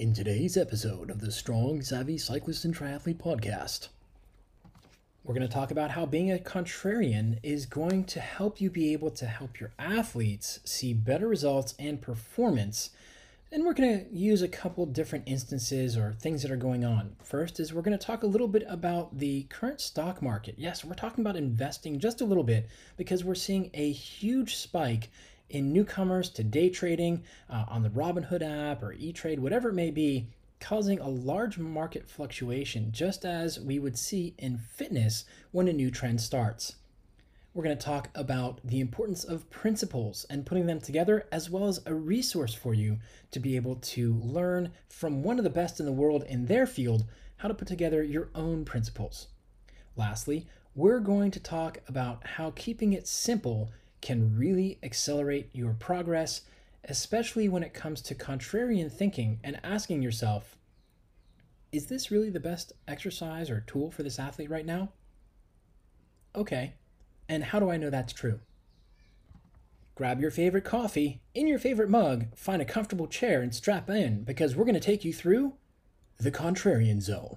In today's episode of the Strong, Savvy Cyclist and Triathlete podcast, we're going to talk about how being a contrarian is going to help you be able to help your athletes see better results and performance. And we're going to use a couple different instances or things that are going on. First is we're going to talk a little bit about the current stock market. Yes, we're talking about investing just a little bit because we're seeing a huge spike in newcomers to day trading uh, on the Robinhood app or E Trade, whatever it may be, causing a large market fluctuation, just as we would see in fitness when a new trend starts. We're going to talk about the importance of principles and putting them together, as well as a resource for you to be able to learn from one of the best in the world in their field how to put together your own principles. Lastly, we're going to talk about how keeping it simple can really accelerate your progress, especially when it comes to contrarian thinking and asking yourself, is this really the best exercise or tool for this athlete right now? Okay, and how do I know that's true? Grab your favorite coffee in your favorite mug, find a comfortable chair, and strap in because we're going to take you through the Contrarian Zone.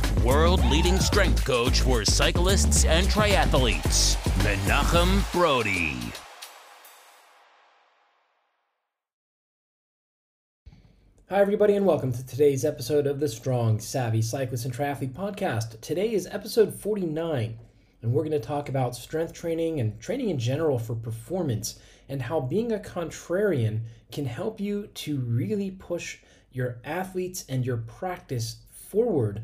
world leading strength coach for cyclists and triathletes, Menachem Brodie. Hi, everybody, and welcome to today's episode of the Strong, Savvy Cyclist and Triathlete podcast. Today is episode 49, and we're going to talk about strength training and training in general for performance and how being a contrarian can help you to really push your athletes and your practice forward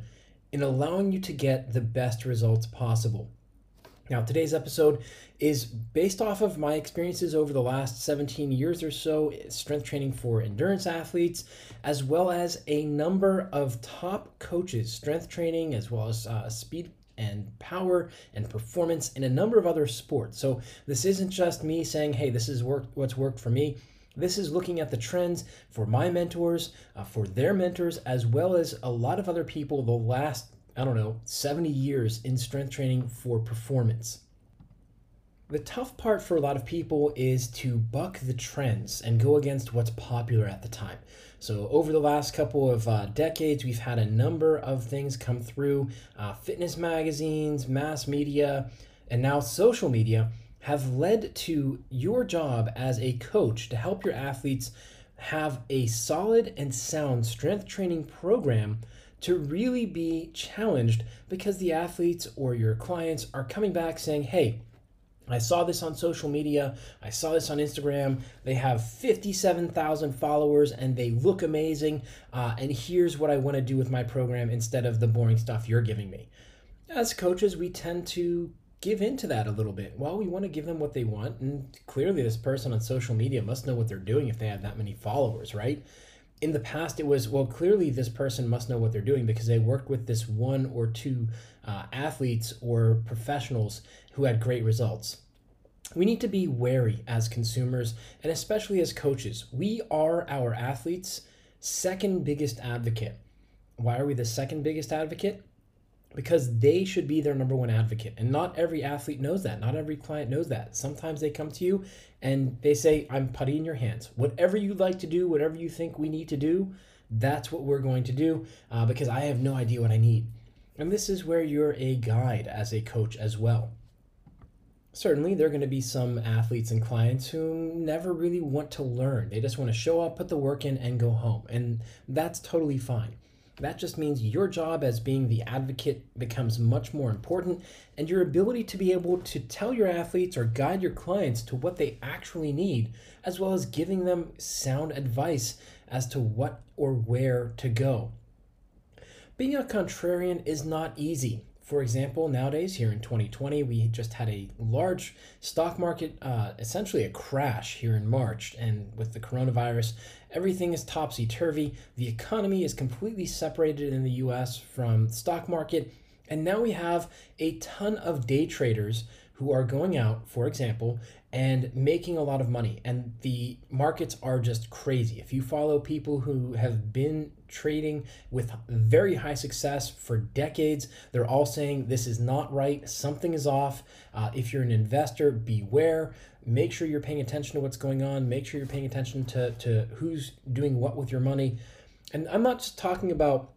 in allowing you to get the best results possible. Now, today's episode is based off of my experiences over the last 17 years or so, strength training for endurance athletes, as well as a number of top coaches, strength training, as well as uh, speed and power and performance in a number of other sports. So, this isn't just me saying, hey, this is work, what's worked for me. This is looking at the trends for my mentors, uh, for their mentors, as well as a lot of other people the last, I don't know, 70 years in strength training for performance. The tough part for a lot of people is to buck the trends and go against what's popular at the time. So, over the last couple of uh, decades, we've had a number of things come through uh, fitness magazines, mass media, and now social media have led to your job as a coach to help your athletes have a solid and sound strength training program to really be challenged because the athletes or your clients are coming back saying, hey, I saw this on social media. I saw this on Instagram. They have 57,000 followers and they look amazing. Uh, and here's what I want to do with my program instead of the boring stuff you're giving me. As coaches, we tend to give into that a little bit. Well, we want to give them what they want, and clearly, this person on social media must know what they're doing if they have that many followers, right? In the past, it was, well, clearly, this person must know what they're doing because they worked with this one or two uh, athletes or professionals who had great results. We need to be wary as consumers and especially as coaches. We are our athletes' second biggest advocate. Why are we the second biggest advocate? Because they should be their number one advocate. And not every athlete knows that. Not every client knows that. Sometimes they come to you and they say, I'm putty in your hands. Whatever you like to do, whatever you think we need to do, that's what we're going to do uh, because I have no idea what I need. And this is where you're a guide as a coach as well. Certainly, there are going to be some athletes and clients who never really want to learn. They just want to show up, put the work in, and go home. And that's totally fine. That just means your job as being the advocate becomes much more important, and your ability to be able to tell your athletes or guide your clients to what they actually need, as well as giving them sound advice as to what or where to go. Being a contrarian is not easy. For example, nowadays here in 2020, we just had a large stock market, uh, essentially a crash here in March. And with the coronavirus, everything is topsy turvy. The economy is completely separated in the US from the stock market. And now we have a ton of day traders who are going out, for example, and making a lot of money. And the markets are just crazy. If you follow people who have been trading with very high success for decades, they're all saying this is not right, something is off. Uh, if you're an investor, beware. Make sure you're paying attention to what's going on, make sure you're paying attention to, to who's doing what with your money. And I'm not just talking about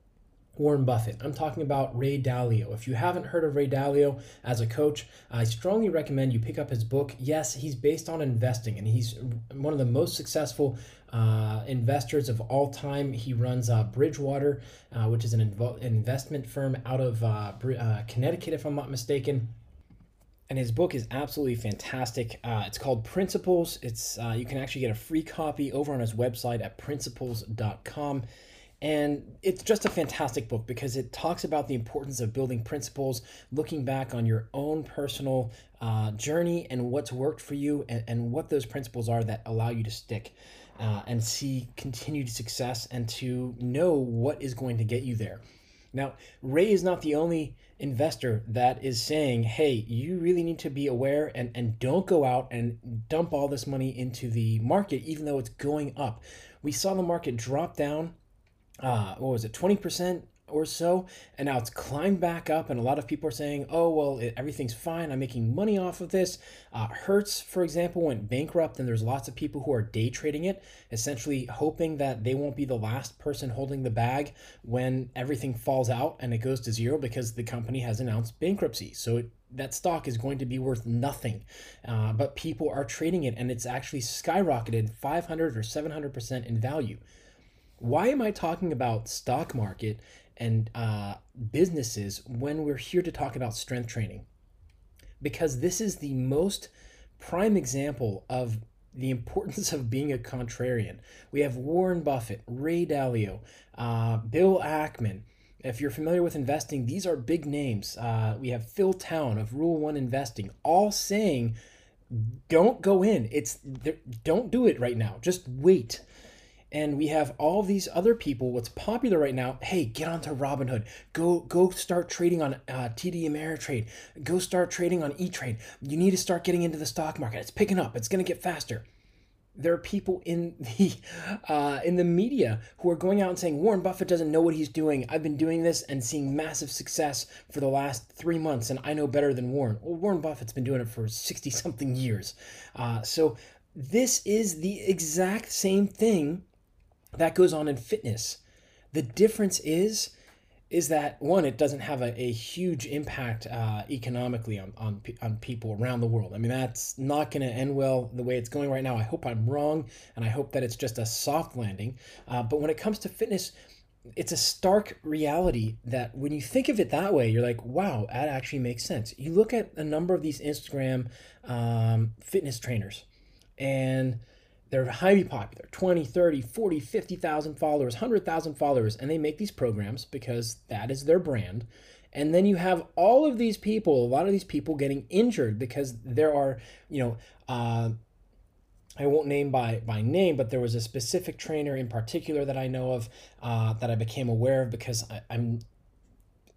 Warren Buffett. I'm talking about Ray Dalio. If you haven't heard of Ray Dalio as a coach, I strongly recommend you pick up his book. Yes, he's based on investing, and he's one of the most successful uh, investors of all time. He runs uh, Bridgewater, uh, which is an invo- investment firm out of uh, uh, Connecticut, if I'm not mistaken and his book is absolutely fantastic. Uh, it's called Principles. It's uh, you can actually get a free copy over on his website at principles.com. And it's just a fantastic book because it talks about the importance of building principles, looking back on your own personal uh, journey and what's worked for you, and, and what those principles are that allow you to stick uh, and see continued success and to know what is going to get you there. Now, Ray is not the only investor that is saying, hey, you really need to be aware and, and don't go out and dump all this money into the market, even though it's going up. We saw the market drop down uh, what was it, 20% or so, and now it's climbed back up. And a lot of people are saying, oh, well, it, everything's fine. I'm making money off of this. Uh, Hertz, for example, went bankrupt, and there's lots of people who are day trading it, essentially hoping that they won't be the last person holding the bag when everything falls out and it goes to zero because the company has announced bankruptcy. So it, that stock is going to be worth nothing. Uh, but people are trading it, and it's actually skyrocketed 500 or 700% in value why am I talking about stock market and uh, businesses when we're here to talk about strength training? Because this is the most prime example of the importance of being a contrarian. We have Warren Buffett, Ray Dalio, uh, Bill Ackman. If you're familiar with investing, these are big names. Uh, we have Phil Town of Rule One Investing, all saying, "Don't go in. It's don't do it right now. Just wait." And we have all these other people what's popular right now hey get onto robinhood go go start trading on uh, td ameritrade go start trading on e-trade you need to start getting into the stock market it's picking up it's going to get faster there are people in the uh, in the media who are going out and saying Warren Buffett doesn't know what he's doing. I've been doing this and seeing massive success for the last three months, and I know better than Warren. Well, Warren Buffett's been doing it for sixty something years. Uh, so this is the exact same thing that goes on in fitness. The difference is is that one, it doesn't have a, a huge impact uh, economically on, on, on people around the world. I mean, that's not going to end well the way it's going right now. I hope I'm wrong, and I hope that it's just a soft landing. Uh, but when it comes to fitness, it's a stark reality that when you think of it that way, you're like, wow, that actually makes sense. You look at a number of these Instagram um, fitness trainers, and they're highly popular 20, 30, 40, 50,000 followers, 100,000 followers, and they make these programs because that is their brand. And then you have all of these people, a lot of these people getting injured because there are, you know, uh, I won't name by by name, but there was a specific trainer in particular that I know of uh, that I became aware of because I, I'm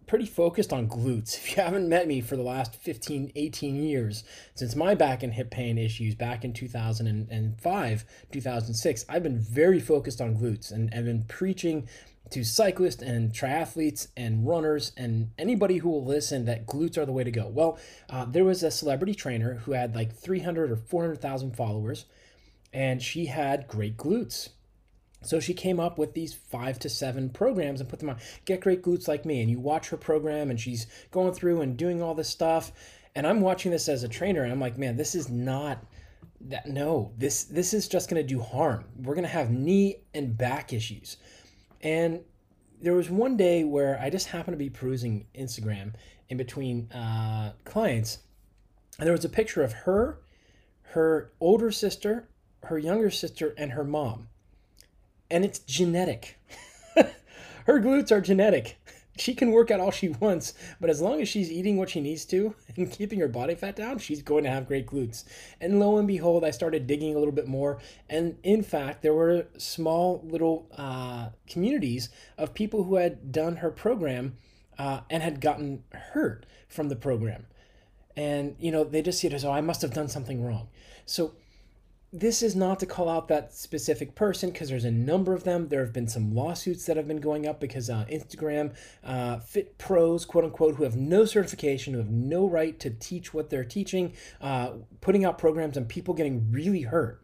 pretty focused on glutes. If you haven't met me for the last 15, 18 years, since my back and hip pain issues back in 2005, 2006, I've been very focused on glutes and I've been preaching to cyclists and triathletes and runners and anybody who will listen that glutes are the way to go. Well, uh, there was a celebrity trainer who had like 300 or 400,000 followers and she had great glutes so she came up with these five to seven programs and put them on. Get great glutes like me. And you watch her program and she's going through and doing all this stuff. And I'm watching this as a trainer and I'm like, man, this is not that no, this this is just gonna do harm. We're gonna have knee and back issues. And there was one day where I just happened to be perusing Instagram in between uh, clients, and there was a picture of her, her older sister, her younger sister, and her mom and it's genetic. Her glutes are genetic. She can work out all she wants, but as long as she's eating what she needs to and keeping her body fat down, she's going to have great glutes. And lo and behold, I started digging a little bit more. And in fact, there were small little uh, communities of people who had done her program uh, and had gotten hurt from the program. And, you know, they just see it as, oh, I must have done something wrong. So this is not to call out that specific person because there's a number of them. There have been some lawsuits that have been going up because uh, Instagram uh, fit pros, quote unquote, who have no certification, who have no right to teach what they're teaching, uh, putting out programs and people getting really hurt.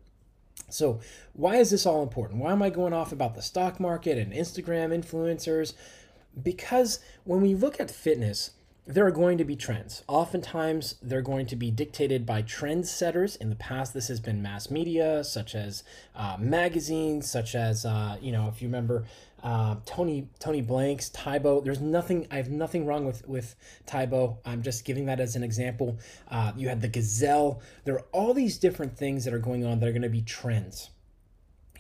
So, why is this all important? Why am I going off about the stock market and Instagram influencers? Because when we look at fitness, there are going to be trends. Oftentimes, they're going to be dictated by trend setters. In the past, this has been mass media, such as uh, magazines, such as uh, you know, if you remember uh, Tony Tony Blank's Tae Bo. There's nothing. I have nothing wrong with with Tae Bo. I'm just giving that as an example. Uh, you had the Gazelle. There are all these different things that are going on that are going to be trends.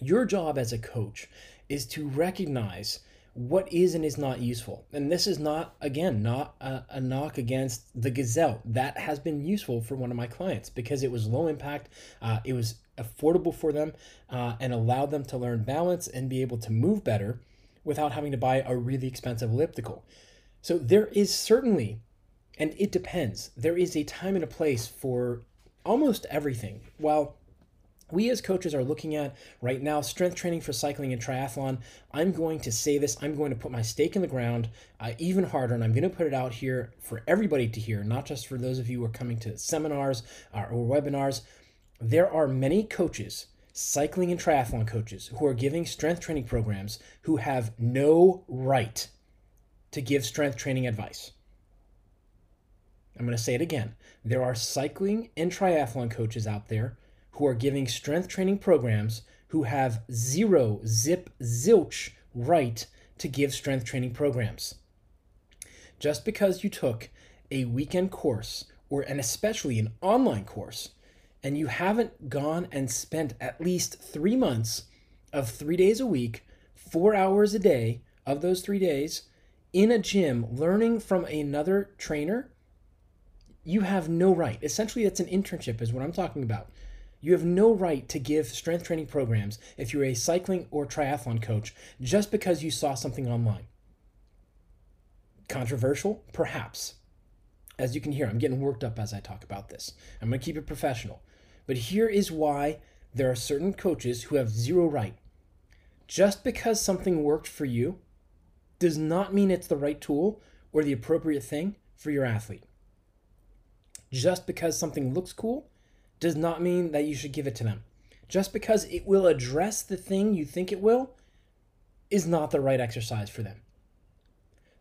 Your job as a coach is to recognize what is and is not useful. And this is not, again, not a, a, knock against the Gazelle. That has been useful for one of my clients because it was low impact, uh, it was affordable for them, uh, and allowed them to learn balance and be able to move better without having to buy a really expensive elliptical. So there is certainly, and it depends, there is a time and a place for almost everything. While we as coaches are looking at right now strength training for cycling and triathlon. I'm going to say this, I'm going to put my stake in the ground uh, even harder, and I'm going to put it out here for everybody to hear, not just for those of you who are coming to seminars uh, or webinars. There are many coaches, cycling and triathlon coaches, who are giving strength training programs who have no right to give strength training advice. I'm going to say it again. There are cycling and triathlon coaches out there who are giving strength training programs who have zero zip zilch right to give strength training programs. Just because you took a weekend course or and especially an online course and you haven't gone and spent at least 3 months of 3 days a week, 4 hours a day of those 3 days in a gym learning from another trainer, you have no right. Essentially, that's an internship, is what I'm talking about. You have no right to give strength training programs if you're a cycling or triathlon coach just because you saw something online. Controversial? Perhaps. As you can hear, I'm getting worked up as I talk about this. I'm going to keep it professional. But here is why there are certain coaches who have zero right. Just because something worked for you does not mean it's the right tool or the appropriate thing for your athlete. Just because something looks cool does not mean that you should give it to them. Just because it will address the thing you think it will is not the right exercise for them.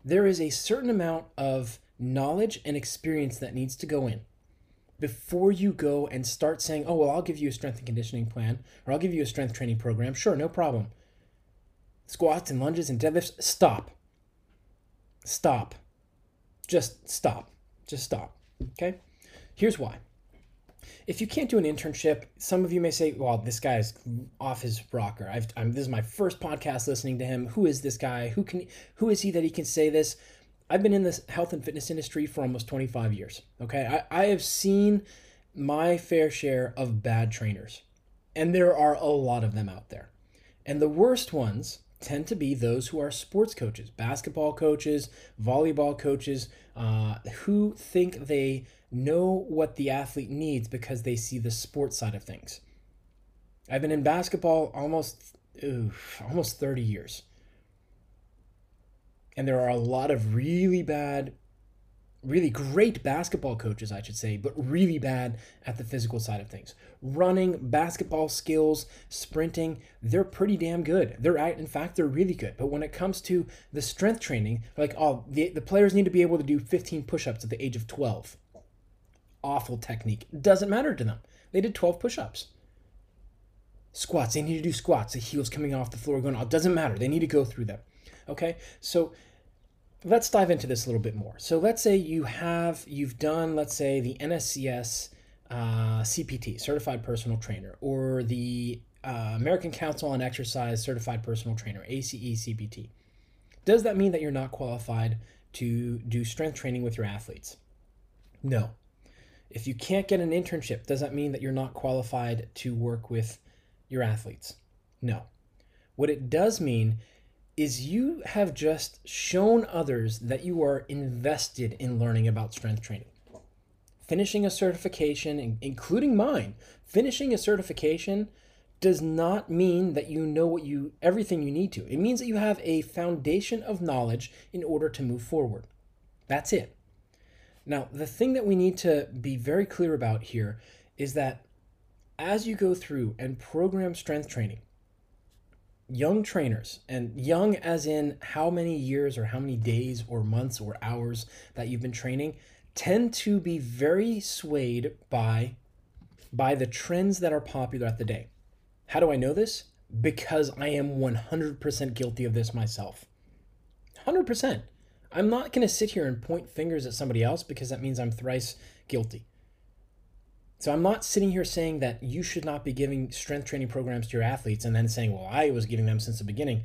There is a certain amount of knowledge and experience that needs to go in before you go and start saying, oh, well, I'll give you a strength and conditioning plan or I'll give you a strength training program. Sure, no problem. Squats and lunges and deadlifts, stop. Stop. Just stop. Just stop. Okay? Here's why if you can't do an internship, some of you may say, "Well, this guy is off his rocker." I've, I'm, this is my first podcast listening to him. Who is this guy? Who can? Who is he that he can say this? I've been in this health and fitness industry for almost 25 years. Okay, I, I have seen my fair share of bad trainers, and there are a lot of them out there. And the worst ones tend to be those who are sports coaches, basketball coaches, volleyball coaches, uh, who think they know what the athlete needs because they see the sports side of things. I've been in basketball almost oof, almost 30 years. And there are a lot of really bad really great basketball coaches, I should say, but really bad at the physical side of things. Running, basketball skills, sprinting, they're pretty damn good. They're in fact, they're really good. But when it comes to the strength training, like, oh, the, the players need to be able to do 15 push ups at the age of 12 awful technique. Doesn't matter to them. They did 12 push ups. Squats, they need to do squats. The heels coming off the floor going, oh, doesn't matter. They need to go through them. Okay, so let's dive into this a little bit more. So let's say you have, you've done, let's say, the NSCS uh, CPT, Certified Personal Trainer, or the uh, American Council on Exercise Certified Personal Trainer, ACE CPT. Does that mean that you're not qualified to do strength training with your athletes? No. If you can't get an internship, does that mean that you're not qualified to work with your athletes? No. What it does mean is you have just shown others that you are invested in learning about strength training. Finishing a certification, including mine, finishing a certification does not mean that you know what you everything you need to. It means that you have a foundation of knowledge in order to move forward. That's it. Now, the thing that we need to be very clear about here is that as you go through and program strength training, young trainers, and young as in how many years or how many days or months or hours that you've been training, tend to be very swayed by by the trends that are popular at the day. How do I know this? Because I am 100% guilty of this myself. 100%. I'm not going to sit here and point fingers at somebody else because that means I'm thrice guilty. So I'm not sitting here saying that you should not be giving strength training programs to your athletes and then saying, well, I was giving them since the beginning.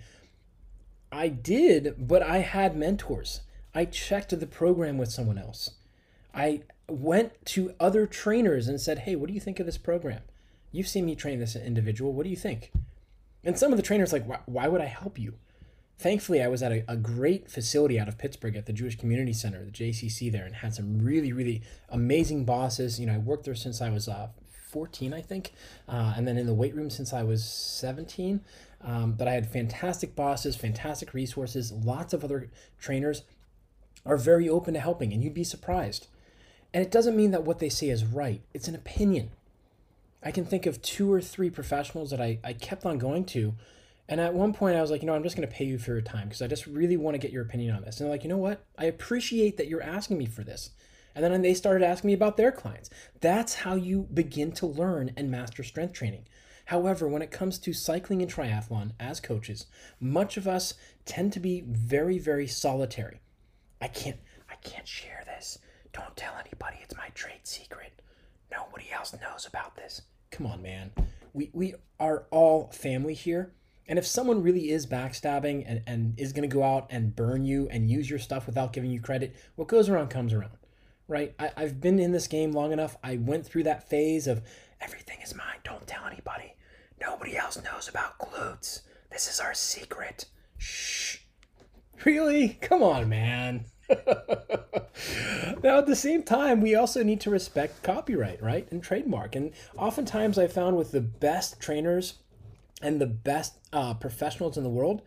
I did, but I had mentors. I checked the program with someone else. I went to other trainers and said, hey, what do you think of this program? You've seen me train this individual. What do you think? And some of the trainers like, why, why would I help you? Thankfully, I was at a, a, great facility out of Pittsburgh at the Jewish Community Center, the JCC there, and had some really, really amazing bosses. You know, I worked there since I was uh, 14, I think, uh, and then in the weight room since I was 17. Um, but I had fantastic bosses, fantastic resources, lots of other trainers are very open to helping, and you'd be surprised. And it doesn't mean that what they say is right, it's an opinion. I can think of two or three professionals that I, I kept on going to and at one point, I was like, you know, I'm just going to pay you for your time because I just really want to get your opinion on this. And they're like, you know what? I appreciate that you're asking me for this. And then they started asking me about their clients. That's how you begin to learn and master strength training. However, when it comes to cycling and triathlon as coaches, much of us tend to be very, very solitary. I can't, I can't share this. Don't tell anybody. It's my trade secret. Nobody else knows about this. Come on, man. We, we are all family here and if someone really is backstabbing and, and is going to go out and burn you and use your stuff without giving you credit, what goes around comes around, right? I, I've been in this game long enough. I went through that phase of everything is mine, don't tell anybody. Nobody else knows about glutes. This is our secret. Shh. Really? Come on, man. now, at the same time, we also need to respect copyright, right? And trademark. And oftentimes, I found with the best trainers and the best uh, professionals in the world,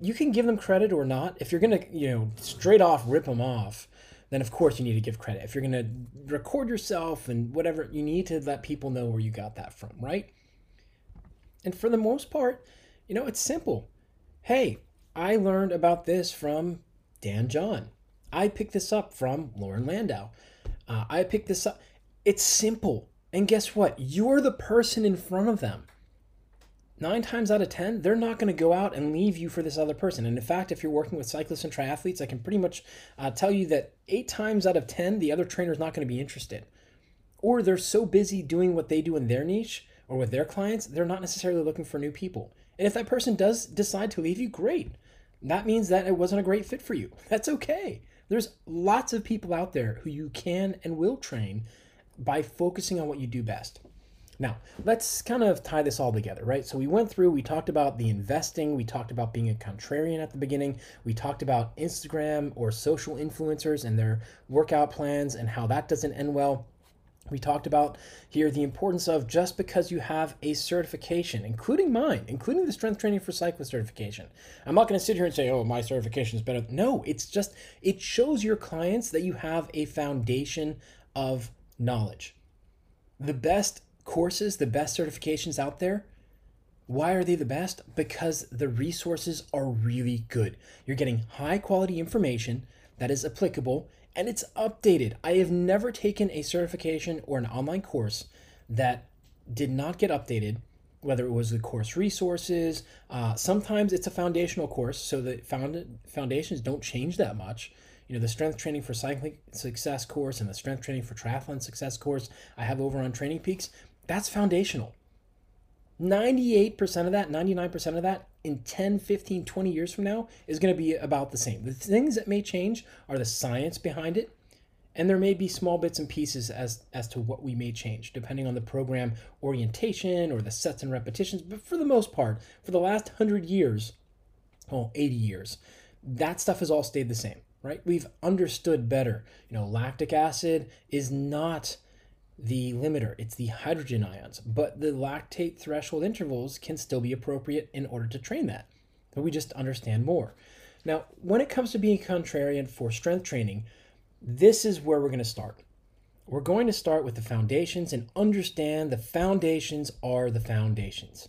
you can give them credit or not. If you're gonna, you know, straight off rip them off, then of course you need to give credit. If you're gonna record yourself and whatever, you need to let people know where you got that from, right? And for the most part, you know, it's simple. Hey, I learned about this from Dan John. I picked this up from Loren Landow. Uh, I picked this up. It's simple. And guess what? You're the person in front of them nine times out of 10, they're not going to go out and leave you for this other person. And in fact, if you're working with cyclists and triathletes, I can pretty much uh, tell you that eight times out of 10, the other trainer is not going to be interested. Or they're so busy doing what they do in their niche or with their clients, they're not necessarily looking for new people. And if that person does decide to leave you, great. That means that it wasn't a great fit for you. That's okay. There's lots of people out there who you can and will train by focusing on what you do best. Now, let's kind of tie this all together, right? So we went through, we talked about the investing, we talked about being a contrarian at the beginning, we talked about Instagram or social influencers and their workout plans and how that doesn't end well. We talked about here the importance of just because you have a certification, including mine, including the strength training for cyclist certification. I'm not going to sit here and say, oh, my certification is better. No, it's just, it shows your clients that you have a foundation of knowledge. The best courses, the best certifications out there. Why are they the best? Because the resources are really good. You're getting high quality information that is applicable and it's updated. I have never taken a certification or an online course that did not get updated, whether it was the course resources. Uh, sometimes it's a foundational course, so the found- foundations don't change that much you know the strength training for cycling success course and the strength training for triathlon success course i have over on training peaks that's foundational. 98% of that, 99% of that in 10, 15, 20 years from now is going to be about the same. The things that may change are the science behind it, and there may be small bits and pieces as as to what we may change depending on the program orientation or the sets and repetitions, but for the most part, for the last 100 years, oh, 80 years. That stuff has all stayed the same, right? We've understood better. You know, lactic acid is not the limiter, it's the hydrogen ions, but the lactate threshold intervals can still be appropriate in order to train that. But we just understand more. Now, when it comes to being contrarian for strength training, this is where we're going to start. We're going to start with the foundations and understand the foundations are the foundations.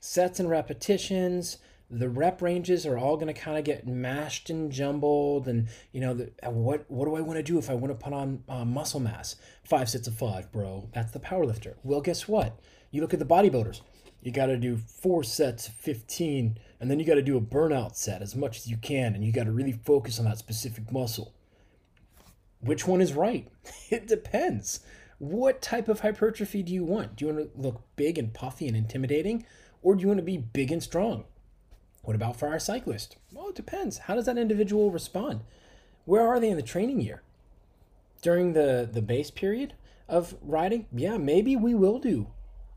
Sets and repetitions, the rep ranges are all going to kind of get mashed and jumbled and you know the, what what do i want to do if i want to put on uh, muscle mass? Five sets of five bro. That's the power lifter. Well guess what? You look at the bodybuilders. You got to do four sets of 15 and then you got to do a burnout set as much as you can and you got to really focus on that specific muscle. Which one is right? It depends. What type of hypertrophy do you want? Do you want to look big and puffy and intimidating or do you want to be big and strong what about for our cyclist? Well, it depends. How does that individual respond? Where are they in the training year? During the, the base period of riding, yeah, maybe we will do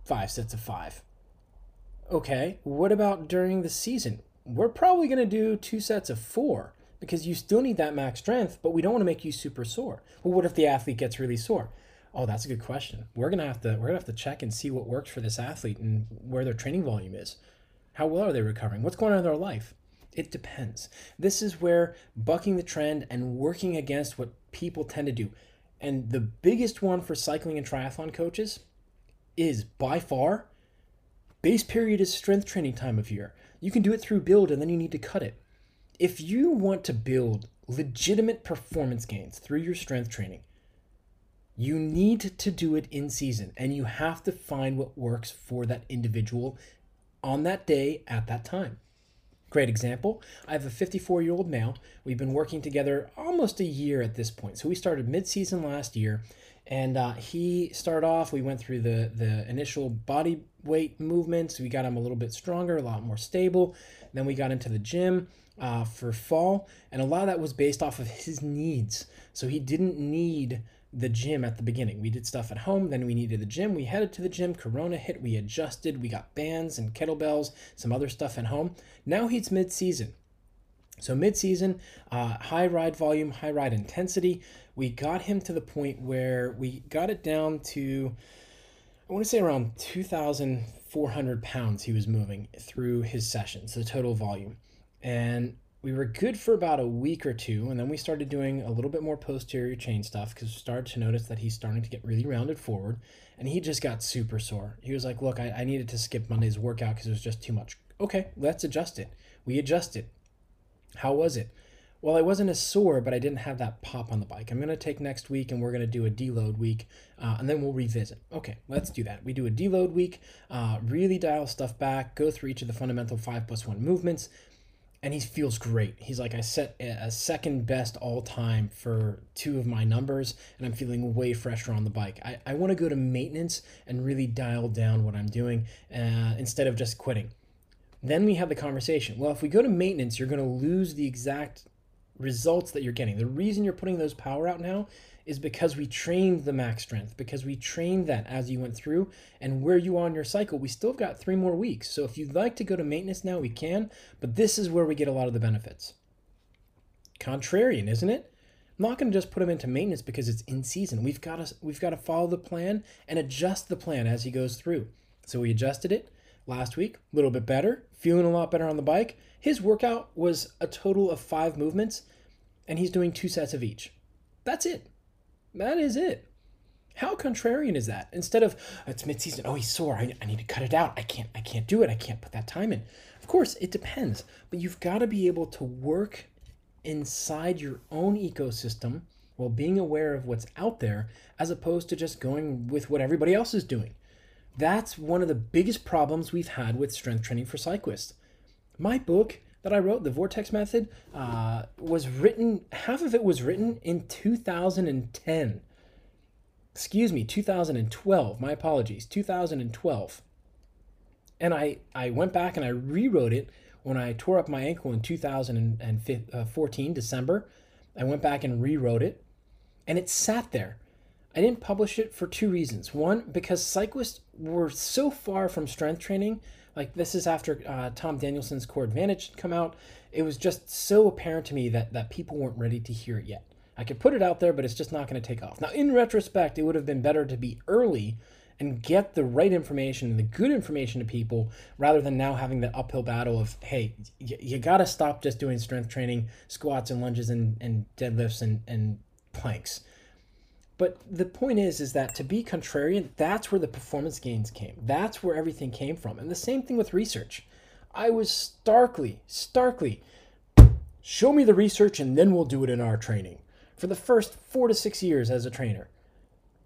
five sets of five. Okay, what about during the season? We're probably going to do two sets of four because you still need that max strength, but we don't want to make you super sore. Well, what if the athlete gets really sore? Oh, that's a good question. We're gonna have to we're gonna have to check and see what works for this athlete and where their training volume is. How well are they recovering? What's going on in their life? It depends. This is where bucking the trend and working against what people tend to do. And the biggest one for cycling and triathlon coaches is by far base period is strength training time of year. You can do it through build and then you need to cut it. If you want to build legitimate performance gains through your strength training, you need to do it in season and you have to find what works for that individual on that day at that time. Great example. I have a 54 year old male. We've been working together almost a year at this point. So we started mid season last year, and uh, he started off. We went through the the initial body weight movements. We got him a little bit stronger, a lot more stable. Then we got into the gym uh, for fall, and a lot of that was based off of his needs. So he didn't need the gym at the beginning. We did stuff at home, then we needed the gym. We headed to the gym. Corona hit, we adjusted. We got bands and kettlebells, some other stuff at home. Now he's mid season. So mid season, uh, high ride volume, high ride intensity. We got him to the point where we got it down to, I want to say around 2,400 pounds he was moving through his sessions, the total volume. And we were good for about a week or two, and then we started doing a little bit more posterior chain stuff because we started to notice that he's starting to get really rounded forward, and he just got super sore. He was like, "Look, I, I needed to skip Monday's workout because it was just too much." Okay, let's adjust it. We adjusted. How was it? Well, I wasn't as sore, but I didn't have that pop on the bike. I'm going to take next week and we're going to do a deload week uh, and then we'll revisit. Okay, let's do that. We do a deload week, uh, really dial stuff back, go through each of the fundamental five plus one movements, and he feels great. He's like, I set a second best all time for two of my numbers, and I'm feeling way fresher on the bike. I, I want to go to maintenance and really dial down what I'm doing uh, instead of just quitting. Then we have the conversation. Well, if we go to maintenance, you're going to lose the exact results that you're getting. The reason you're putting those power out now is because we trained the max strength, because we trained that as you went through, and where you are in your cycle, we still have got three more weeks. So if you'd like to go to maintenance now, we can, but this is where we get a lot of the benefits. Contrarian, isn't it? I'm not going to just put him into maintenance because it's in season. We've got to we've got to follow the plan and adjust the plan as he goes through. So we adjusted it last week, a little bit better, feeling a lot better on the bike. His workout was a total of five movements, and he's doing two sets of each. That's it. That is it. How contrarian is that? Instead of oh, it's midseason, oh he's sore, I, I need to cut it out. I can't I can't do it. I can't put that time in. Of course, it depends, but you've got to be able to work inside your own ecosystem while being aware of what's out there as opposed to just going with what everybody else is doing. That's one of the biggest problems we've had with strength training for cyclists. My book that I wrote, the Vortex Method, uh, was written, half of it was written in 2010. Excuse me, 2012. My apologies, 2012. And I, I went back and I rewrote it when I tore up my ankle in 2014, December. I went back and rewrote it, and it sat there. I didn't publish it for two reasons. One, because cyclists were so far from strength training Like this is after uh, Tom Danielson's Core Advantage had come out. It was just so apparent to me that that people weren't ready to hear it yet. I could put it out there, but it's just not going to take off. Now, in retrospect, it would have been better to be early and get the right information and the good information to people rather than now having the uphill battle of, hey, y- you got to stop just doing strength training, squats and lunges and, and deadlifts and, and planks. But the point is, is that to be contrarian, that's where the performance gains came. That's where everything came from. And the same thing with research. I was starkly, starkly, show me the research and then we'll do it in our training. For the first four to six years as a trainer.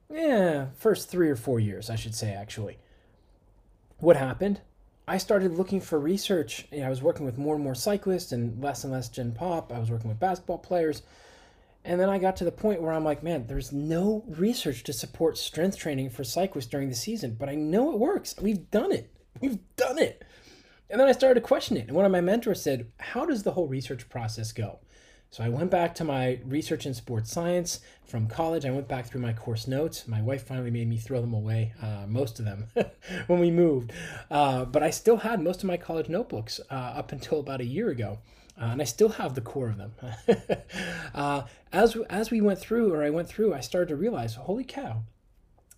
Yeah, first three or four years, I should say, actually. What happened? I started looking for research. You know, I was working with more and more cyclists and less and less Gen Pop. I was working with basketball players. And then I got to the point where I'm like, man, there's no research to support strength training for cyclists during the season, but I know it works. We've done it. We've done it. And then I started to question it. And one of my mentors said, How does the whole research process go? So I went back to my research in sports science from college. I went back through my course notes. My wife finally made me throw them away, uh, most of them, when we moved. Uh, but I still had most of my college notebooks uh, up until about a year ago. Uh, and I still have the core of them. Uh, as as we went through, or I went through, I started to realize, holy cow,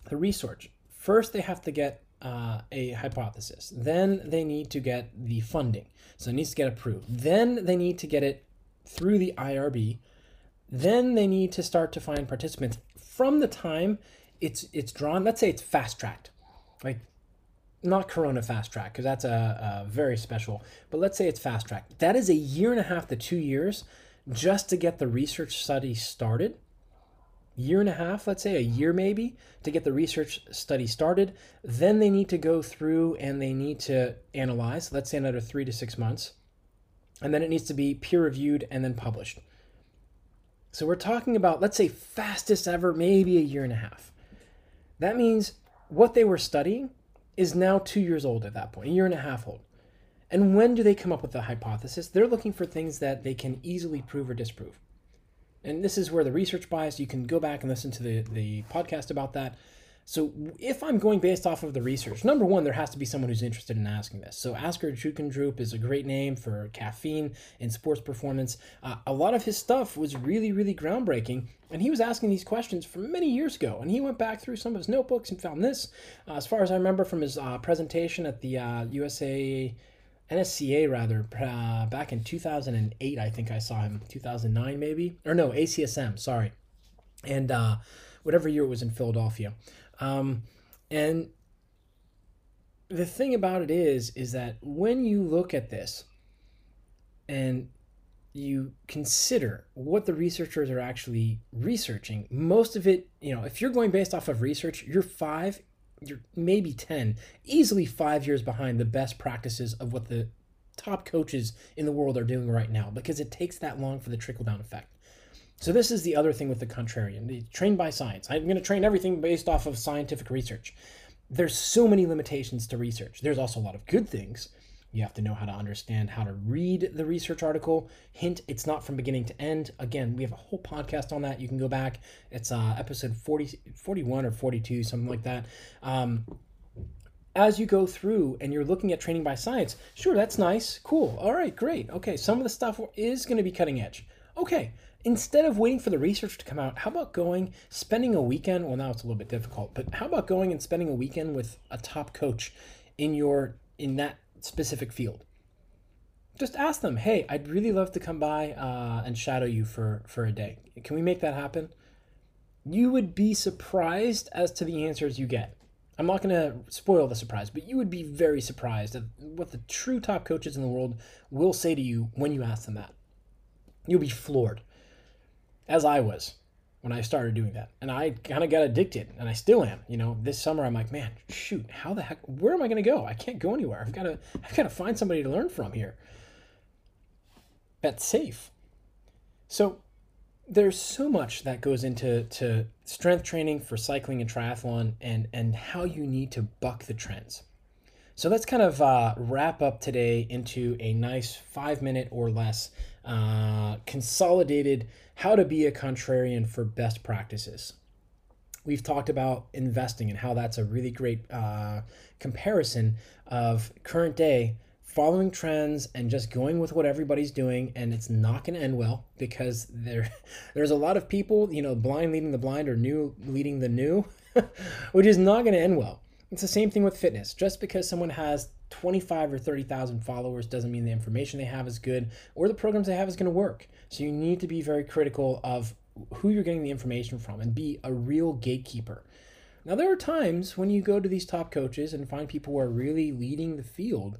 the research. First, they have to get uh, a hypothesis. Then they need to get the funding, so it needs to get approved. Then they need to get it through the IRB. Then they need to start to find participants from the time it's it's drawn. Let's say it's fast tracked, like not Corona fast track because that's a, a, very special. But let's say it's fast track. That is a year and a half to two years just to get the research study started. Year and a half, let's say a year maybe, to get the research study started. Then they need to go through and they need to analyze. Let's say another three to six months and then it needs to be peer reviewed and then published. So we're talking about, let's say, fastest ever, maybe a year and a half. That means what they were studying is now two years old at that point, a year and a half old. And when do they come up with the hypothesis? They're looking for things that they can easily prove or disprove. And this is where the research bias, you can go back and listen to the, the podcast about that. So if I'm going based off of the research, number one, there has to be someone who's interested in asking this. So Asker Jeukendrup is a great name for caffeine and sports performance. Uh, a lot of his stuff was really, really groundbreaking, and he was asking these questions from many years ago. And he went back through some of his notebooks and found this. Uh, as far as I remember from his uh, presentation at the USA uh, NSCA rather uh, back in 2008, I think I saw him 2009 maybe or no ACSM, sorry, and uh, whatever year it was in Philadelphia. Um, and the thing about it is, is that when you look at this and you consider what the researchers are actually researching, most of it, you know, if you're going based off of research, you're five, you're maybe 10, easily five years behind the best practices of what the top coaches in the world are doing right now because it takes that long for the trickle down effect. So this is the other thing with the contrarian. The trained by science. I'm going to train everything based off of scientific research. There's so many limitations to research. There's also a lot of good things. You have to know how to understand how to read the research article. Hint, it's not from beginning to end. Again, we have a whole podcast on that. You can go back. It's uh, episode 40, 41 or 42, something like that. Um, as you go through and you're looking at training by science, sure, that's nice. Cool. All right, great. Okay, some of the stuff is going to be cutting edge. Okay, instead of waiting for the research to come out, how about going, spending a weekend? Well, now it's a little bit difficult, but how about going and spending a weekend with a top coach in your in that specific field? Just ask them, hey, I'd really love to come by uh, and shadow you for for a day. Can we make that happen? You would be surprised as to the answers you get. I'm not going to spoil the surprise, but you would be very surprised at what the true top coaches in the world will say to you when you ask them that. You'll be floored as I was when I started doing that. And I kind of got addicted, and I still am. You know, this summer I'm like, man, shoot, how the heck, where am I going to go? I can't go anywhere. I've got to, I've got to find somebody to learn from here. That's safe. So there's so much that goes into to strength training for cycling and triathlon, and and how you need to buck the trends. So let's kind of uh, wrap up today into a nice five minute or less uh, consolidated how to be a contrarian for best practices. we've talked about investing and how that's a really great uh, comparison of current day following trends and just going with what everybody's doing and it's not going to end well because there there's a lot of people you know blind leading the blind or new leading the new which is not going to end well it's the same thing with fitness just because someone has 25 or 30,000 followers doesn't mean the information they have is good or the programs they have is going to work so you need to be very critical of who you're getting the information from and be a real gatekeeper now there are times when you go to these top coaches and find people who are really leading the field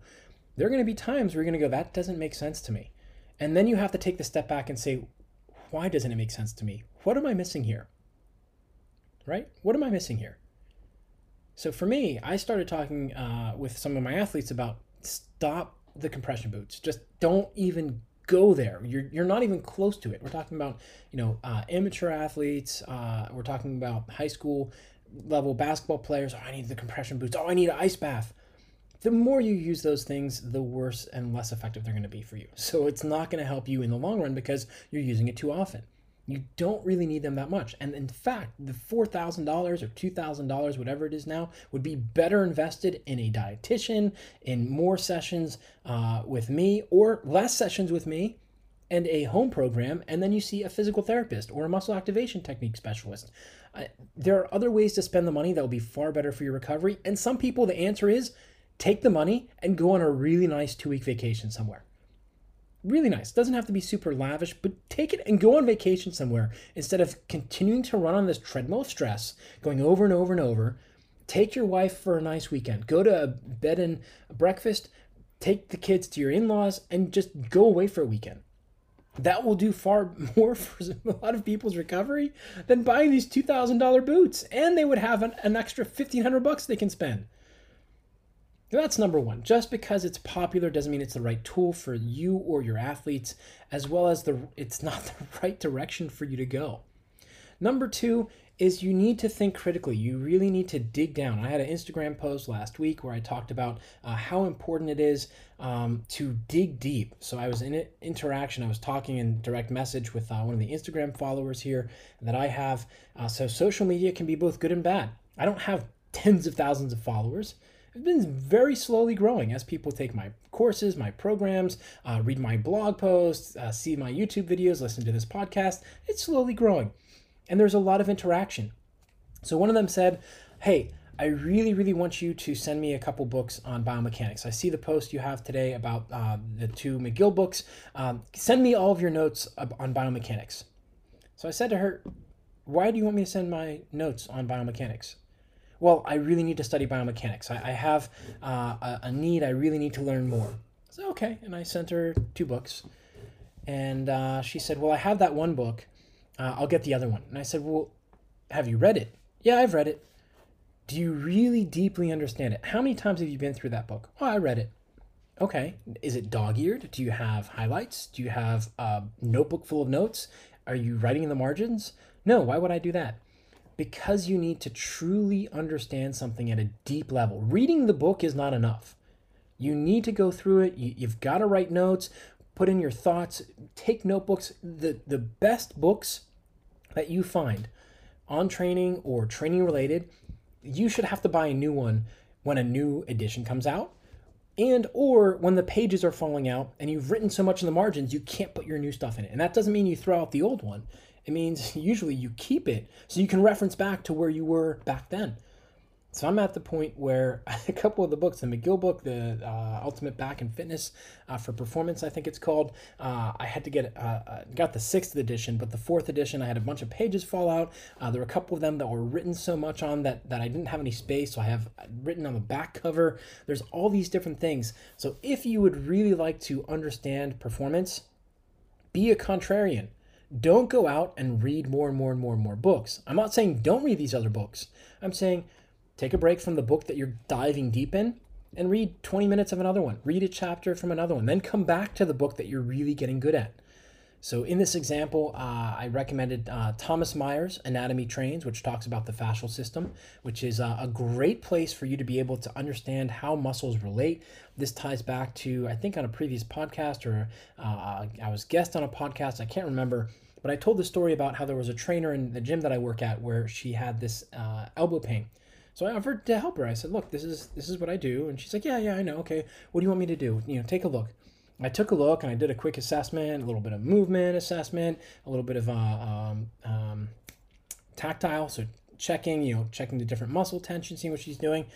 there are going to be times where you're going to go, that doesn't make sense to me. And then you have to take the step back and say, why doesn't it make sense to me? What am I missing here? Right? What am I missing here? So for me, I started talking uh, with some of my athletes about stop the compression boots. Just don't even go there. You're, you're not even close to it. We're talking about, you know, uh, amateur athletes. Uh, we're talking about high school level basketball players. Oh, I need the compression boots. Oh, I need an ice bath the more you use those things, the worse and less effective they're going to be for you. So it's not going to help you in the long run because you're using it too often. You don't really need them that much. And in fact, the $4,000 or $2,000, whatever it is now, would be better invested in a dietitian, in more sessions uh, with me, or less sessions with me, and a home program. And then you see a physical therapist or a muscle activation technique specialist. Uh, there are other ways to spend the money that will be far better for your recovery. And some people, the answer is take the money and go on a really nice two week vacation somewhere. Really nice. Doesn't have to be super lavish, but take it and go on vacation somewhere instead of continuing to run on this treadmill of stress, going over and over and over. Take your wife for a nice weekend. Go to a bed and breakfast. Take the kids to your in laws and just go away for a weekend. That will do far more for a lot of people's recovery than buying these $2,000 boots. And they would have an, an extra 1500 bucks they can spend. That's number one. Just because it's popular doesn't mean it's the right tool for you or your athletes, as well as the it's not the right direction for you to go. Number two is you need to think critically. You really need to dig down. I had an Instagram post last week where I talked about uh, how important it is um, to dig deep. So I was in an interaction. I was talking in direct message with uh, one of the Instagram followers here that I have. Uh, so social media can be both good and bad. I don't have tens of thousands of followers it's been very slowly growing as people take my courses, my programs, uh, read my blog posts, uh, see my YouTube videos, listen to this podcast. It's slowly growing. And there's a lot of interaction. So one of them said, Hey, I really, really want you to send me a couple books on biomechanics. I see the post you have today about uh, the two McGill books. Um, send me all of your notes on biomechanics. So I said to her, Why do you want me to send my notes on biomechanics? Well, I really need to study biomechanics. I, I have uh, a, a, need. I really need to learn more. So okay, and I sent her two books, and uh, she said, well, I have that one book. Uh, I'll get the other one. And I said, well, have you read it? Yeah, I've read it. Do you really deeply understand it? How many times have you been through that book? Oh, I read it. Okay. Is it dog eared? Do you have highlights? Do you have a notebook full of notes? Are you writing in the margins? No, why would I do that? Because you need to truly understand something at a deep level. Reading the book is not enough. You need to go through it. You, have got to write notes, put in your thoughts, take notebooks. The, the best books that you find on training or training related, you should have to buy a new one when a new edition comes out and or when the pages are falling out and you've written so much in the margins you can't put your new stuff in it and that doesn't mean you throw out the old one it means usually you keep it so you can reference back to where you were back then. So I'm at the point where a couple of the books, the McGill book, the uh, Ultimate Back and Fitness uh, for Performance, I think it's called. Uh, I had to get uh, uh, got the sixth edition, but the fourth edition, I had a bunch of pages fall out. Uh, there were a couple of them that were written so much on that that I didn't have any space, so I have written on the back cover. There's all these different things. So if you would really like to understand performance, be a contrarian don't go out and read more and more and more and more books. I'm not saying don't read these other books. I'm saying take a break from the book that you're diving deep in and read 20 minutes of another one. Read a chapter from another one. Then come back to the book that you're really getting good at. So in this example, uh, I recommended uh, Thomas Myers' Anatomy Trains, which talks about the fascial system, which is uh, a great place for you to be able to understand how muscles relate. This ties back to, I think, on a previous podcast, or uh, I was guest on a podcast, I can't remember, But I told the story about how there was a trainer in the gym that I work at where she had this uh, elbow pain. So I offered to help her. I said, "Look, this is this is what I do," and she's like, "Yeah, yeah, I know. Okay, what do you want me to do? You know, take a look." I took a look and I did a quick assessment, a little bit of movement assessment, a little bit of uh, um, um, tactile, so checking, you know, checking the different muscle tension, seeing what she's doing.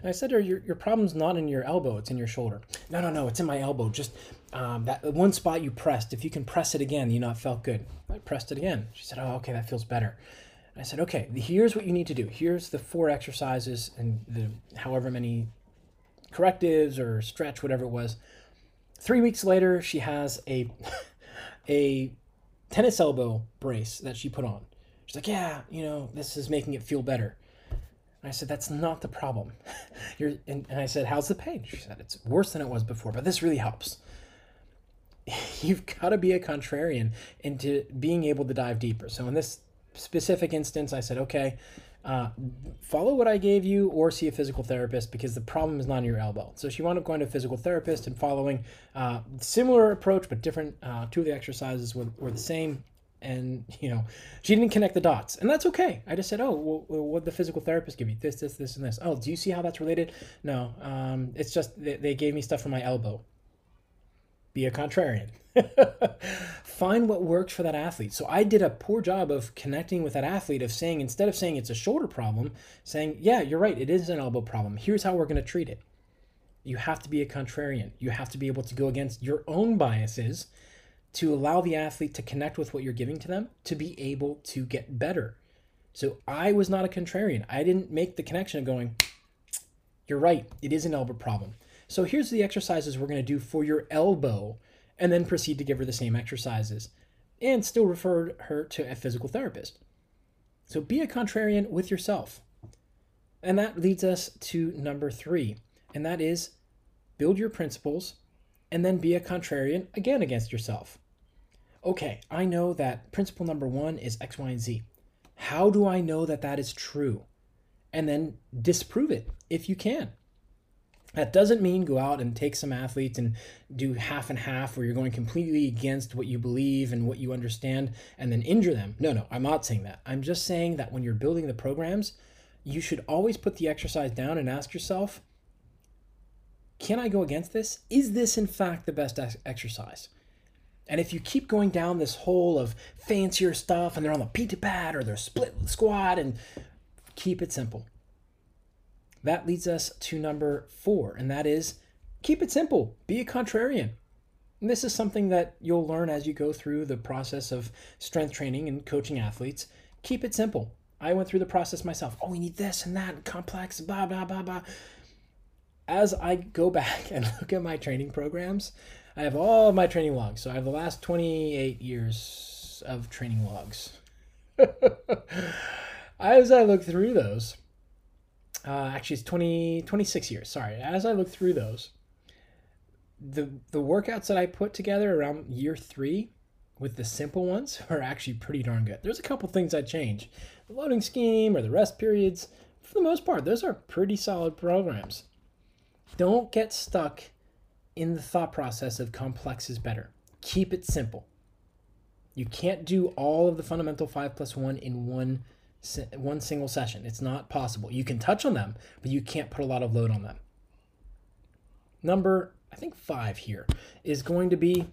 And I said to her, your, your problem's not in your elbow, it's in your shoulder. No, no, no, it's in my elbow. Just um, that one spot you pressed, if you can press it again, you know, it felt good. I pressed it again. She said, oh, okay, that feels better. I said, okay, here's what you need to do. Here's the four exercises and the however many correctives or stretch, whatever it was. Three weeks later, she has a a tennis elbow brace that she put on. She's like, yeah, you know, this is making it feel better. And I said, that's not the problem. You're, and, and I said, how's the pain? She said, it's worse than it was before, but this really helps. You've got to be a contrarian into being able to dive deeper. So in this specific instance, I said, okay, uh, follow what I gave you or see a physical therapist because the problem is not in your elbow. So she wound up going to a physical therapist and following uh, similar approach, but different. Uh, two of the exercises were, were the same. And, you know, she didn't connect the dots. And that's okay. I just said, oh, well, what the physical therapist give you? This, this, this, and this. Oh, do you see how that's related? No. Um, it's just they, they gave me stuff for my elbow. Be a contrarian. Find what works for that athlete. So I did a poor job of connecting with that athlete of saying, instead of saying it's a shoulder problem, saying, yeah, you're right, it is an elbow problem. Here's how we're going to treat it. You have to be a contrarian. You have to be able to go against your own biases to allow the athlete to connect with what you're giving to them to be able to get better. So I was not a contrarian. I didn't make the connection of going, you're right, it is an elbow problem. So here's the exercises we're going to do for your elbow and then proceed to give her the same exercises and still refer her to a physical therapist. So be a contrarian with yourself. And that leads us to number three, and that is build your principles and then be a contrarian again against yourself. Okay, I know that principle number one is X, Y, and Z. How do I know that that is true? And then disprove it if you can. That doesn't mean go out and take some athletes and do half and half where you're going completely against what you believe and what you understand and then injure them. No, no, I'm not saying that. I'm just saying that when you're building the programs, you should always put the exercise down and ask yourself, can I go against this? Is this in fact the best ex- exercise? And if you keep going down this hole of fancier stuff and they're on the pita pad or they're split squat and keep it simple that leads us to number four, and that is keep it simple, be a contrarian. And this is something that you'll learn as you go through the process of strength training and coaching athletes. Keep it simple. I went through the process myself. Oh, we need this and that, and complex, blah, blah, blah, blah. As I go back and look at my training programs, I have all of my training logs. So I have the last 28 years of training logs. As I look through those, uh, actually it's 20 26 years. Sorry. As i look through those the the workouts that i put together around year three with the simple ones are actually pretty darn good. There's a couple things i change. The loading scheme or the rest periods for the most part those are pretty solid programs. Don't get stuck in the thought process of complex is better. Keep it simple. You can't do all of the fundamental 5 plus 1 in one one single session. It's not possible. You can touch on them, but you can't put a lot of load on them. Number, I think five here is going to be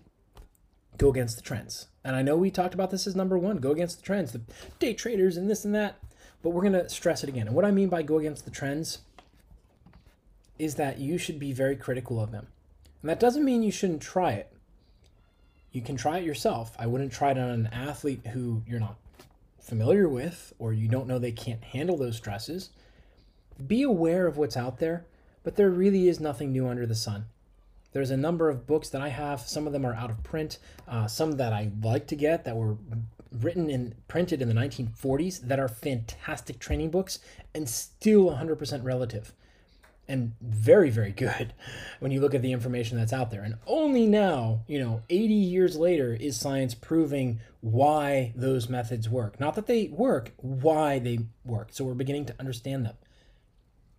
go against the trends. And I know we talked about this as number one go against the trends, the day traders and this and that, but we're going to stress it again. And what I mean by go against the trends is that you should be very critical of them. And that doesn't mean you shouldn't try it. You can try it yourself. I wouldn't try it on an athlete who you're not familiar with or you don't know they can't handle those stresses, be aware of what's out there, but there really is nothing new under the sun. There's a number of books that I have. Some of them are out of print. Uh, some that I like to get that were written and printed in the 1940s that are fantastic training books and still 100% relative and very very good when you look at the information that's out there. And only now you know 80 years later is science proving why those methods work. Not that they work why they work. So we're beginning to understand them.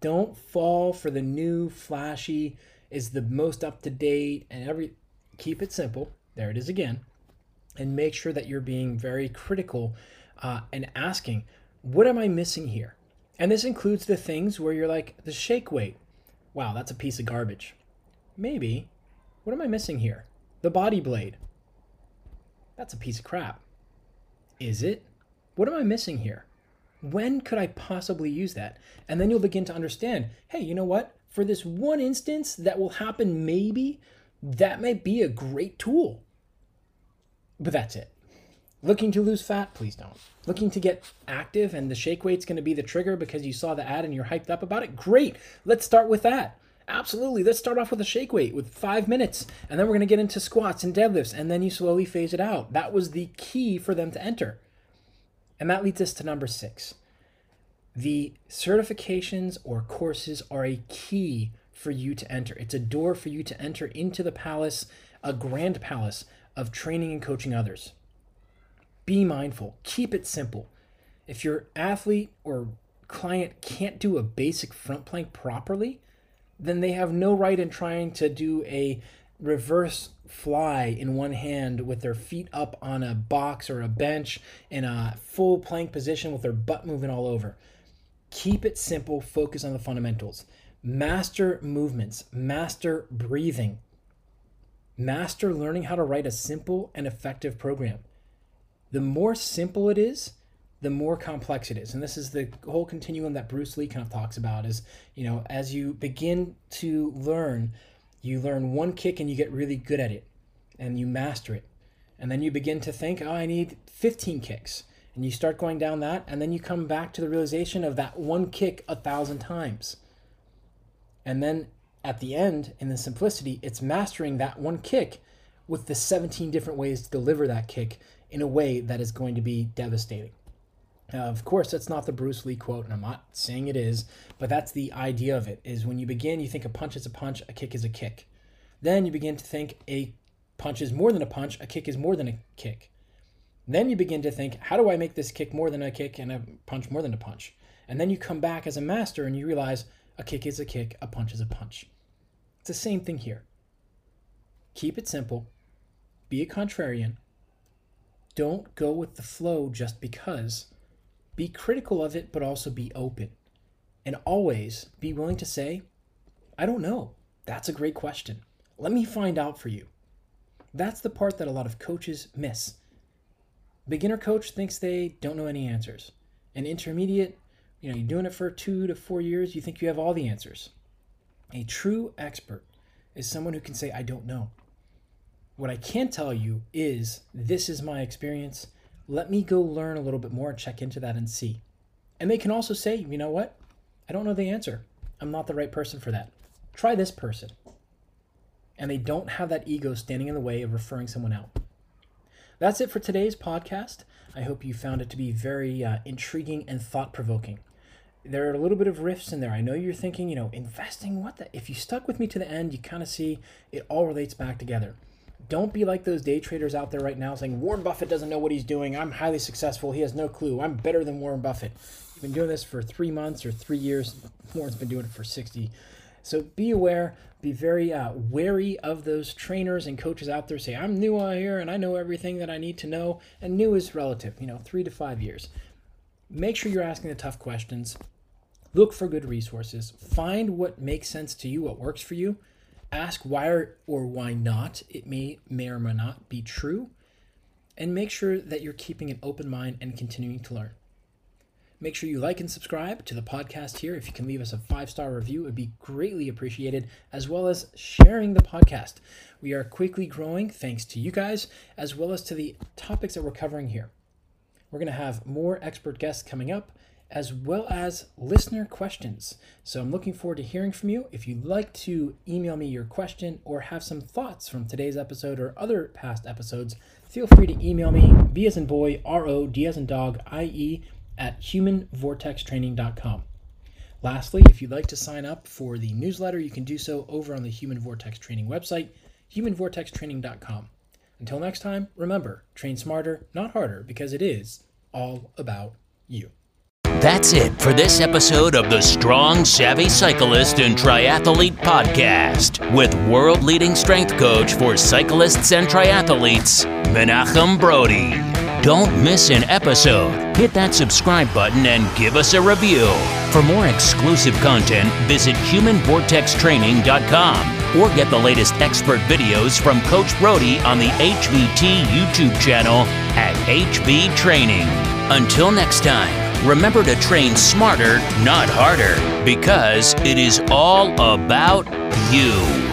Don't fall for the new flashy is the most up to date and every keep it simple there it is again and make sure that you're being very critical uh, and asking, what am I missing here? And this includes the things where you're like, the shake weight. Wow, that's a piece of garbage. Maybe. What am I missing here? The body blade. That's a piece of crap. Is it? What am I missing here? When could I possibly use that? And then you'll begin to understand hey, you know what? For this one instance that will happen, maybe that might be a great tool. But that's it. Looking to lose fat? Please don't. Looking to get active and the shake weight's going to be the trigger because you saw the ad and you're hyped up about it? Great. Let's start with that. Absolutely. Let's start off with a shake weight with five minutes, and then we're going to get into squats and deadlifts, and then you slowly phase it out. That was the key for them to enter. And that leads us to number six. The certifications or courses are a key for you to enter. It's a door for you to enter into the palace, a grand palace of training and coaching others. Be mindful, keep it simple. If your athlete or client can't do a basic front plank properly, then they have no right in trying to do a reverse fly in one hand with their feet up on a box or a bench in a full plank position with their butt moving all over. Keep it simple, focus on the fundamentals. Master movements, master breathing, master learning how to write a simple and effective program. The more simple it is, the more complex it is. And this is the whole continuum that Bruce Lee kind of talks about is, you know, as you begin to learn, you learn one kick and you get really good at it and you master it. And then you begin to think, oh, I need 15 kicks. And you start going down that, and then you come back to the realization of that one kick a thousand times. And then at the end, in the simplicity, it's mastering that one kick with the 17 different ways to deliver that kick in a way that is going to be devastating. Now, of course, that's not the Bruce Lee quote, and I'm not saying it is, but that's the idea of it. Is when you begin, you think a punch is a punch, a kick is a kick. Then you begin to think a punch is more than a punch, a kick is more than a kick. Then you begin to think, how do I make this kick more than a kick and a punch more than a punch? And then you come back as a master and you realize a kick is a kick, a punch is a punch. It's the same thing here. Keep it simple, be a contrarian. Don't go with the flow just because be critical of it, but also be open. And always be willing to say, I don't know. That's a great question. Let me find out for you. That's the part that a lot of coaches miss. Beginner coach thinks they don't know any answers. An intermediate, you know, you're doing it for two to four years, you think you have all the answers. A true expert is someone who can say, I don't know. What I can tell you is this is my experience let me go learn a little bit more, check into that and see. And they can also say, you know what? I don't know the answer. I'm not the right person for that. Try this person. And they don't have that ego standing in the way of referring someone out. That's it for today's podcast. I hope you found it to be very uh, intriguing and thought provoking. There are a little bit of riffs in there. I know you're thinking, you know, investing, what the? If you stuck with me to the end, you kind of see it all relates back together. Don't be like those day traders out there right now saying Warren Buffett doesn't know what he's doing. I'm highly successful. He has no clue. I'm better than Warren Buffett. You've been doing this for three months or three years. Warren's been doing it for 60. So be aware, be very uh, wary of those trainers and coaches out there. Say, I'm new out here and I know everything that I need to know. And new is relative, you know, three to five years. Make sure you're asking the tough questions. Look for good resources. Find what makes sense to you, what works for you, ask why or, why not it may may or may not be true and make sure that you're keeping an open mind and continuing to learn. Make sure you like and subscribe to the podcast here. If you can leave us a five star review it would be greatly appreciated as well as sharing the podcast. We are quickly growing thanks to you guys as well as to the topics that we're covering here. We're going to have more expert guests coming up as well as listener questions. So I'm looking forward to hearing from you. If you'd like to email me your question or have some thoughts from today's episode or other past episodes, feel free to email me, B as in boy, R O, D as in dog, I E, at humanvortextraining.com. Lastly, if you'd like to sign up for the newsletter, you can do so over on the Human Vortex Training website, humanvortextraining.com. Until next time, remember train smarter, not harder, because it is all about you. That's it for this episode of the Strong, Savvy Cyclist and Triathlete Podcast with world leading strength coach for cyclists and triathletes, Menachem Brodie. Don't miss an episode. Hit that subscribe button and give us a review. For more exclusive content, visit humanvortextraining.com or get the latest expert videos from Coach Brodie on the HVT YouTube channel at HV Training. Until next time, remember to train smarter, not harder, because it is all about you.